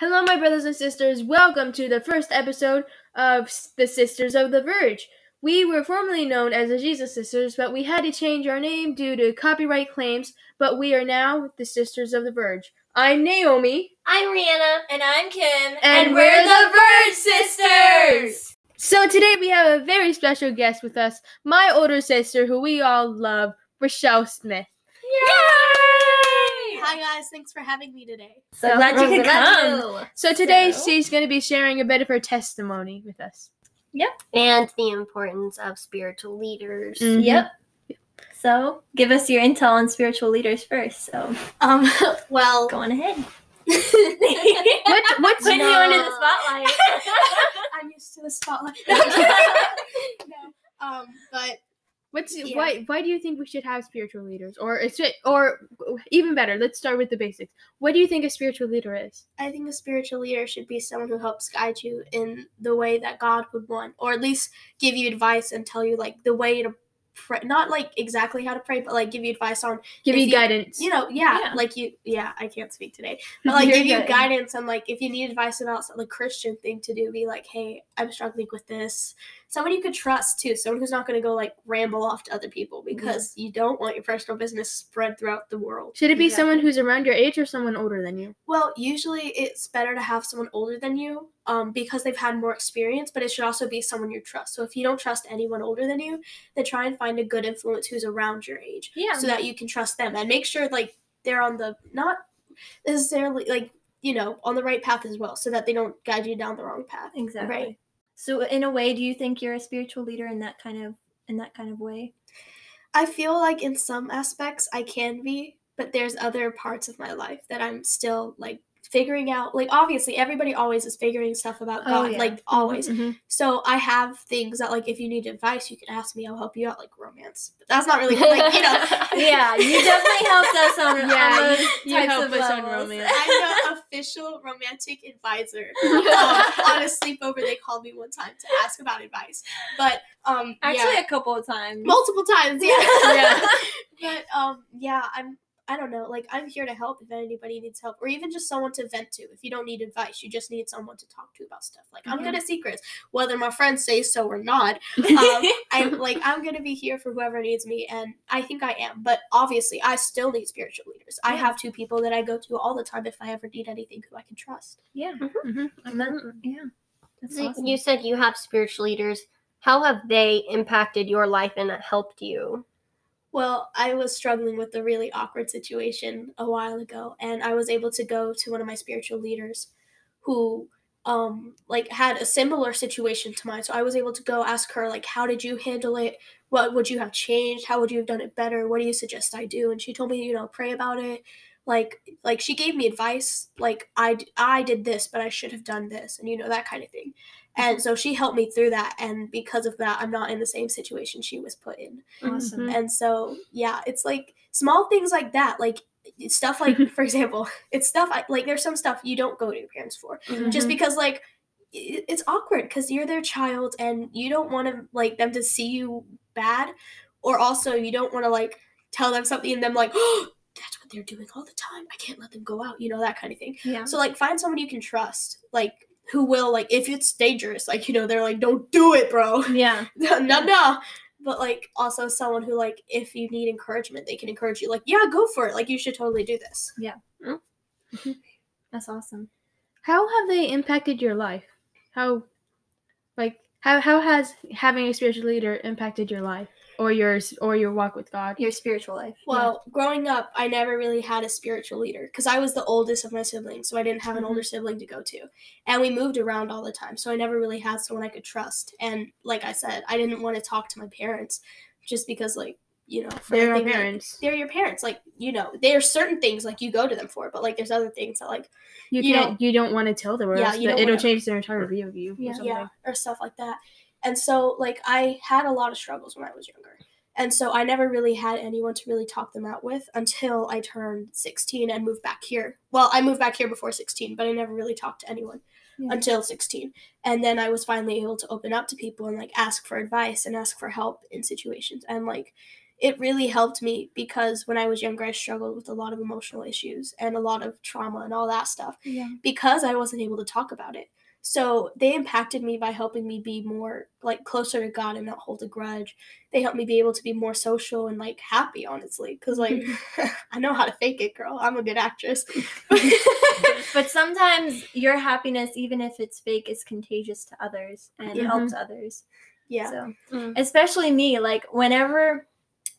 Hello, my brothers and sisters. Welcome to the first episode of the Sisters of the Verge. We were formerly known as the Jesus Sisters, but we had to change our name due to copyright claims, but we are now the Sisters of the Verge. I'm Naomi. I'm Rihanna. And I'm Kim. And we're the Verge Sisters! So today we have a very special guest with us, my older sister, who we all love, Rochelle Smith. Yay! Hi guys, thanks for having me today. So So glad you could come. So today So- she's going to be sharing a bit of her testimony with us. Yep. And the importance of spiritual leaders. Mhm. Yep. So give us your intel on spiritual leaders first. So Um, well, go on ahead. What, what's Putting you No. under the spotlight. I'm used to the spotlight. no, um, but What's Yeah. why? Why do you think we should have spiritual leaders, or or even better? Let's start with the basics. What do you think a spiritual leader is? I think a spiritual leader should be someone who helps guide you in the way that God would want, or at least give you advice and tell you like the way to pray. Not like exactly how to pray, but like give you advice on, Give you you- guidance. you know, yeah, Yeah. like you, yeah. I can't speak today, but like give you guidance and like if you need advice about some, like Christian thing to do, be like, hey, I'm struggling with this. Someone you could trust too. Someone who's not going to go like ramble off to other people because you don't want your personal business spread throughout the world. Should it be Exactly. someone who's around your age or someone older than you? Well, usually it's better to have someone older than you um, because they've had more experience, but it should also be someone you trust. So if you don't trust anyone older than you, then try and find a good influence who's around your age yeah. so that you can trust them and make sure like they're on the not necessarily like you know on the right path as well so that they don't guide you down the wrong path exactly. right. So in a way, do you think you're a spiritual leader in that kind of in that kind of way? i feel like in some aspects i can be but there's other parts of my life that i'm still like figuring out like obviously everybody always is figuring stuff about Oh, god yeah. like always Mhm. So I have things that like if you need advice, you can ask me. I'll help you out, like romance. But that's not really like you know. yeah, you definitely helped us on, Yeah, you- you help us on romance. I'm the official romantic advisor. Um, on a sleepover, they called me one time to ask about advice, but um, Actually, yeah, a couple of times. multiple times, yeah. Yeah. but um, yeah, I'm. I don't know. Like I'm here to help if anybody needs help, or even just someone to vent to. If you don't need advice, you just need someone to talk to about stuff. Like I'm Mhm. good at secrets, whether my friends say so or not. um, I'm like I'm gonna be here for whoever needs me, and I think I am. But obviously, I still need spiritual leaders. I have two people that I go to all the time if I ever need anything who I can trust. yeah, Mhm. and that, yeah, So awesome. You said you have spiritual leaders. How have they impacted your life and helped you? Well, I was struggling with a really awkward situation a while ago, and I was able to go to one of my spiritual leaders who um like had a similar situation to mine. So I was able to go ask her like how did you handle it? What would you have changed? How would you have done it better? What do you suggest I do? And she told me, you know, pray about it. Like like she gave me advice like i i did this, but I should have done this and you know that kind of thing. And so she helped me through that and because of that I'm not in the same situation she was put in. awesome. Mhm. And so, yeah, it's like small things like that. Like stuff like, for example, it's stuff I, like there's some stuff you don't go to your parents for just Mhm. because like it's awkward because you're their child and you don't want to like them to see you bad, or also you don't want to like tell them something and them like, oh, that's what they're doing all the time. I can't let them go out, you know that kind of thing. Yeah. So like find someone you can trust, like who will like if it's dangerous, like you know they're like, don't do it, bro Yeah. no, no, no. But like also someone who like if you need encouragement, they can encourage you. Like, yeah, go for it. Like you should totally do this. Yeah. Mm-hmm. That's awesome. How have they impacted your life? How, how how has having a spiritual leader impacted your life or yours or your walk with God? Your spiritual life. Well, growing up, I never really had a spiritual leader because I was the oldest of my siblings, so I didn't have an Mhm. older sibling to go to. And we moved around all the time, so I never really had someone I could trust. And like I said, I didn't want to talk to my parents just because, like, you know, They're our thing that- parents. they're your parents. Like, you know, there are certain things like you go to them for, but like there's other things that like You you can't. You don't want to tell them, or Yeah, it'll wanna- change their entire view of you. Yeah. Or something. yeah or stuff like that and so like i had a lot of struggles when i was younger and so i never really had anyone to really talk them out with until i turned 16 and moved back here well i moved back here before 16 but i never really talked to anyone Yeah. until 16 and then i was finally able to open up to people and like ask for advice and ask for help in situations and like it really helped me because when I was younger, I struggled with a lot of emotional issues and a lot of trauma and all that stuff Yeah. because I wasn't able to talk about it. So they impacted me by helping me be more like closer to God and not hold a grudge. They helped me be able to be more social and like happy, honestly, because like I know how to fake it, girl. I'm a good actress. But sometimes your happiness, even if it's fake, is contagious to others and Mhm. helps others. yeah, So, Mm. especially me, like whenever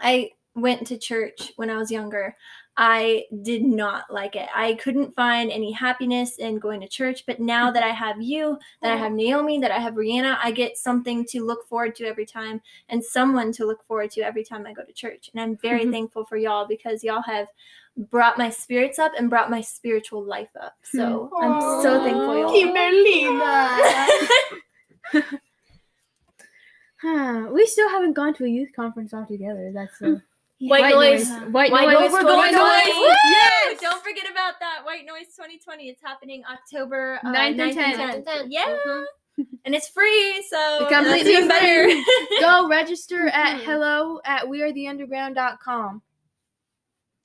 I went to church when I was younger, I did not like it. I couldn't find any happiness in going to church. But now that I have you, that I have Naomi, that I have Rihanna, I get something to look forward to every time and someone to look forward to every time I go to church. And I'm very Mhm. thankful for y'all because y'all have brought my spirits up and brought my spiritual life up. So I'm so thankful y'all. Kimberlina. Huh. We still haven't gone to a youth conference altogether. That's uh, White noise. White, White noise. noise We're 2020. going to White. Noise. Yes. Don't forget about that White Noise 2020. It's happening October uh, 9th and 9th 10th. 10th. 10th. Yeah. Mhm. And it's free, so Completely that's even better. Go register at Mhm. hello at wearetheunderground.com.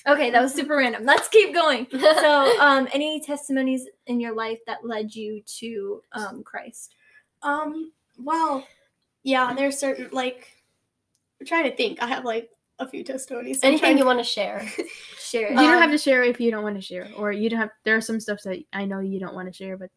okay, that was super random. Let's keep going. So, um, any testimonies in your life that led you to um, Christ? Um, well, yeah, there's certain like I'm trying to think. I have like a few testimonies. I'm Anything you want to share? Share You don't Um, have to share if you don't want to share, or you don't have. There are some stuff that I know you don't want to share, but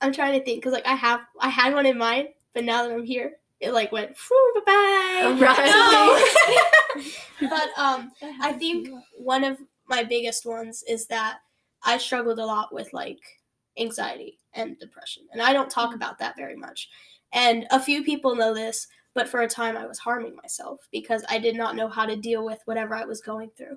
I'm trying to think because like I have I had one in mind, but now that I'm here, it like went bye bye. Right. but um, I think one of my biggest ones is that I struggled a lot with like anxiety and depression, and I don't talk about that very much. And a few people know this, but for a time I was harming myself because I did not know how to deal with whatever I was going through,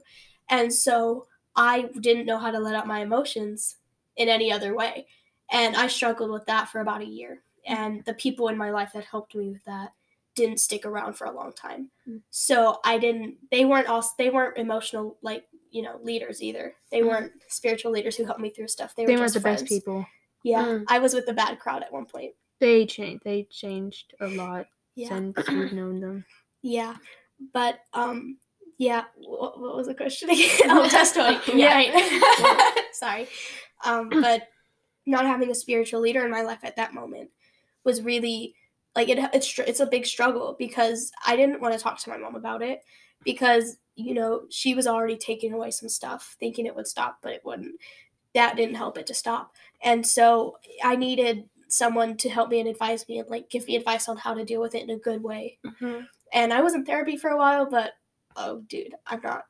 and so I didn't know how to let out my emotions in any other way, and I struggled with that for about a year. And the people in my life that helped me with that didn't stick around for a long time Mm. so i didn't they weren't also they weren't emotional like you know leaders either they Mm. weren't spiritual leaders who helped me through stuff they, they were weren't just the best people. yeah Mm. i was with the bad crowd at one point They changed. They changed a lot yeah since we've known them. yeah but um yeah what, what was the question again oh testimony Yeah. right sorry um but not having a spiritual leader in my life at that moment was really like it, it's it's a big struggle because I didn't want to talk to my mom about it because you know she was already taking away some stuff thinking it would stop but it wouldn't that didn't help it to stop and so I needed someone to help me and advise me and like give me advice on how to deal with it in a good way Mhm. and I was in therapy for a while but oh dude I'm not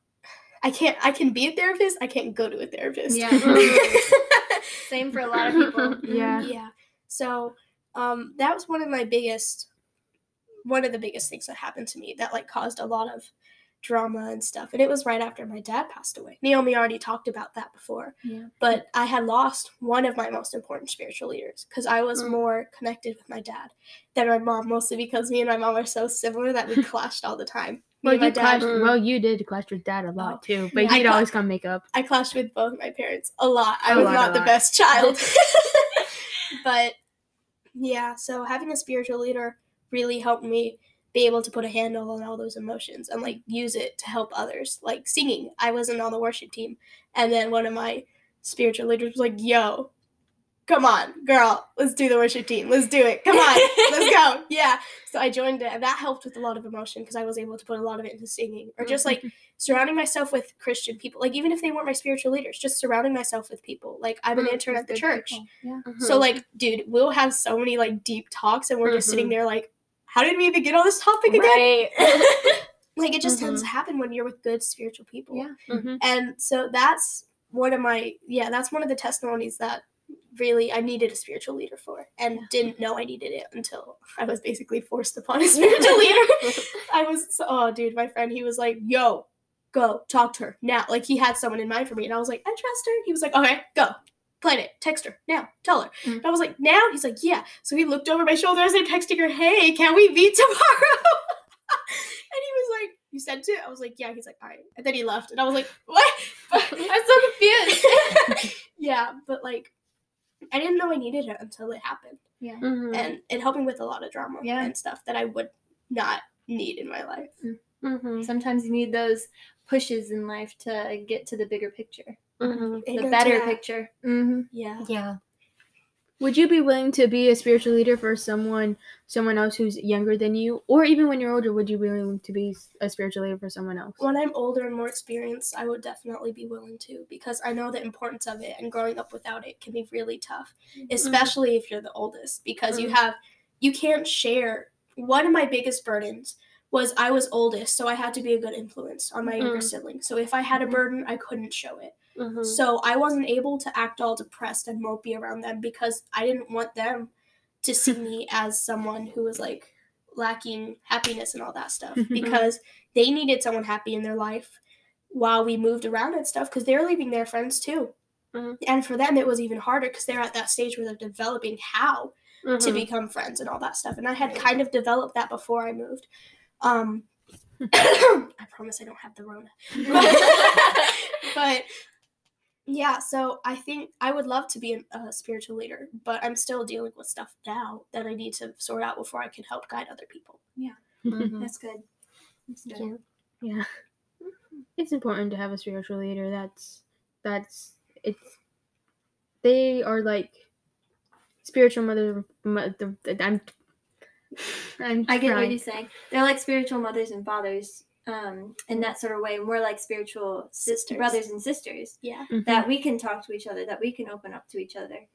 I can't I can be a therapist I can't go to a therapist Yeah. Same for a lot of people. Yeah. yeah so um that was one of my biggest one of the biggest things that happened to me that like caused a lot of drama and stuff and it was right after my dad passed away naomi already talked about that before Yeah. but i had lost one of my most important spiritual leaders because i was Mm. more connected with my dad than my mom mostly because me and my mom are so similar that we clashed all the time Well, you clashed. Mm. Well, you did clash with dad a lot Oh, too, but yeah, he'd always come make up. I clashed with both my parents a lot. I A was lot, not the lot. best child. but yeah, so having a spiritual leader really helped me be able to put a handle on all those emotions and like use it to help others. Like singing, I wasn't on the worship team, and then one of my spiritual leaders was like, "Yo, come on, girl, let's do the worship team. Let's do it. Come on, let's go." Yeah. So I joined it, and that helped with a lot of emotion because I was able to put a lot of it into singing, or just like surrounding myself with Christian people. Like even if they weren't my spiritual leaders, just surrounding myself with people. Like I'm an Mm, intern at the church. Yeah. So Mhm. like, dude, we'll have so many like deep talks and we're just sitting Mhm. there like, how did we even get on this topic again? right. Like it just tends to happen when you're with good spiritual people. Yeah. Mm-hmm. And so that's one of my yeah, that's one of the testimonies that really I needed a spiritual leader for and didn't know I needed it until I was basically forced upon a spiritual leader. I was so, oh dude, my friend, he was like, "Yo, go talk to her now." Like he had someone in mind for me, and I was like, "I trust her." He was like, "Okay, go, plan it, text her now, tell her." Mm. And I was like, "Now?" He's like, "Yeah." So he looked over my shoulder as I'm texting her, "Hey, can we meet tomorrow?" and he was like, "You sent it?" I was like, "Yeah." He's like, "All right," and then he left, and I was like, "What?" I'm so confused. yeah, but like, I didn't know I needed it until it happened yeah. Mhm. and it helped me with a lot of drama Yeah. and stuff that I would not need in my life. Mm-hmm. Sometimes you need those pushes in life to get to the bigger picture, Mm-hmm. the better that. picture. Mm-hmm. Yeah. Yeah. Would you be willing to be a spiritual leader for someone someone else who's younger than you, or even when you're older? Would you be willing to be a spiritual leader for someone else? When I'm older and more experienced, I would definitely be willing to because I know the importance of it and growing up without it can be really tough, especially if you're the oldest because you Mhm. have you can't share. One of my biggest burdens was I was oldest, so I had to be a good influence on my younger Mhm. sibling. So if I had a Mhm. burden, I couldn't show it. Mm-hmm. So I wasn't able to act all depressed and mopey around them because I didn't want them to see me as someone who was like lacking happiness and all that stuff because they needed someone happy in their life while we moved around and stuff because they're leaving their friends too. Mhm. And for them, it was even harder because they're at that stage where they're developing how to Mm-hmm. become friends and all that stuff. And I had kind of developed that before I moved. Um, I promise I don't have the Rona. but yeah, so I think I would love to be a spiritual leader, but I'm still dealing with stuff now that I need to sort out before I can help guide other people. Mhm. That's good. That's good. Yeah. yeah, it's important to have a spiritual leader. That's that's it's. They are like spiritual mother. mother I'm. I'm I get what you're saying. They're like spiritual mothers and fathers, um, in that sort of way. More like spiritual sis- Sisters. brothers and sisters Yeah. Mhm. that we can talk to each other, that we can open up to each other,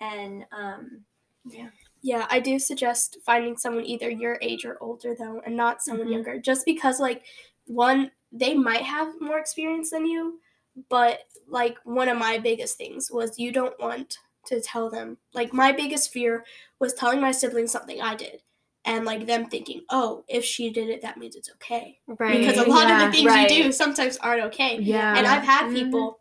and um, Yeah, Yeah, I do suggest finding someone either your age or older though, and not someone Mhm. younger. Just because like one they might have more experience than you, but like one of my biggest things was you don't want to tell them. Like my biggest fear was telling my siblings something I did and like them thinking, "Oh, if she did it, that means it's okay." Right. Because a lot of the things right. you do sometimes aren't okay. Yeah, And I've had Mhm. people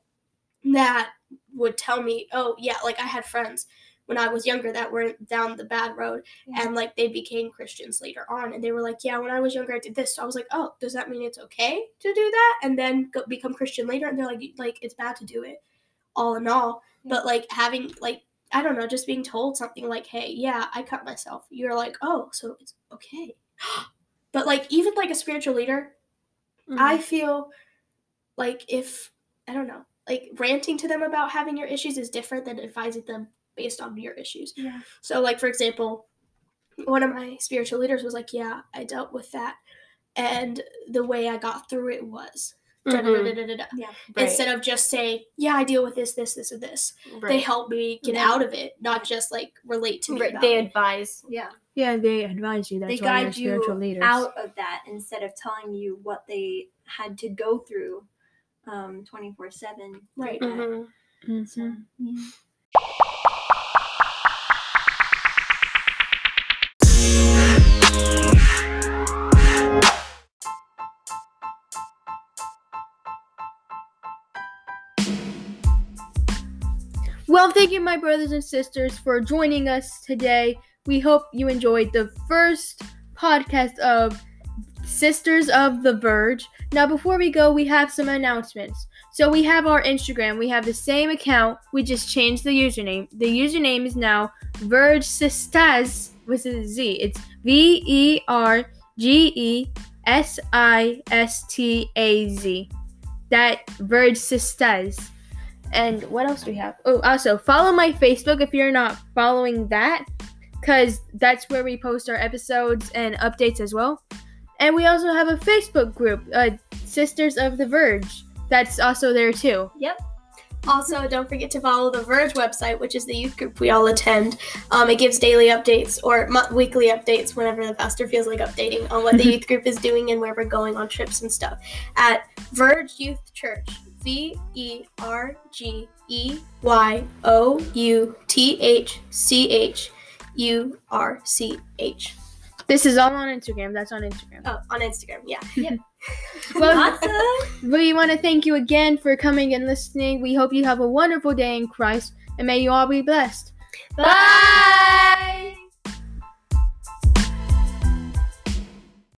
that would tell me, "Oh, yeah, like I had friends when I was younger that were down the bad road Yeah. and like they became Christians later on and they were like, "Yeah, when I was younger I did this." So I was like, "Oh, does that mean it's okay to do that?" And then go, become Christian later and they're like like it's bad to do it all in all. But like having like I don't know, just being told something like, "Hey, yeah, I cut myself." You're like, "Oh, so it's okay." but like even like a spiritual leader, Mhm. I feel like if I don't know, like ranting to them about having your issues is different than advising them based on your issues. Yeah. So like for example, one of my spiritual leaders was like, "Yeah, I dealt with that." And the way I got through it was Mhm. yeah, Right. instead of just saying, "Yeah, I deal with this, this, this, and this." They help me get Yeah. out of it, not just like relate to me. Right. They it. advise. yeah. yeah, they advise you. That's they why they're guide you leaders. out of that instead of telling you what they had to go through, um, twenty four seven. Right. Mhm. Mhm. yeah. Well, thank you, my brothers and sisters, for joining us today. We hope you enjoyed the first podcast of Sisters of the Verge. Now, before we go, we have some announcements. So, we have our Instagram. We have the same account. We just changed the username. The username is now Verge Sisters with a Z. It's V E R G E S I S T A Z. That Verge Sisters. And what else do we have? Oh, also follow my Facebook if you're not following that, because that's where we post our episodes and updates as well. And we also have a Facebook group, uh, Sisters of the Verge. That's also there too. Yep. Also, don't forget to follow the Verge website, which is the youth group we all attend. Um, it gives daily updates or mo- weekly updates whenever the pastor feels like updating on what the youth group is doing and where we're going on trips and stuff at Verge Youth Church. V E R G E Y O U T H C H U R C H. This is all on Instagram. That's on Instagram. Oh, on Instagram, yeah. Well, Awesome. we want to thank you again for coming and listening. We hope you have a wonderful day in Christ, and may you all be blessed. Bye.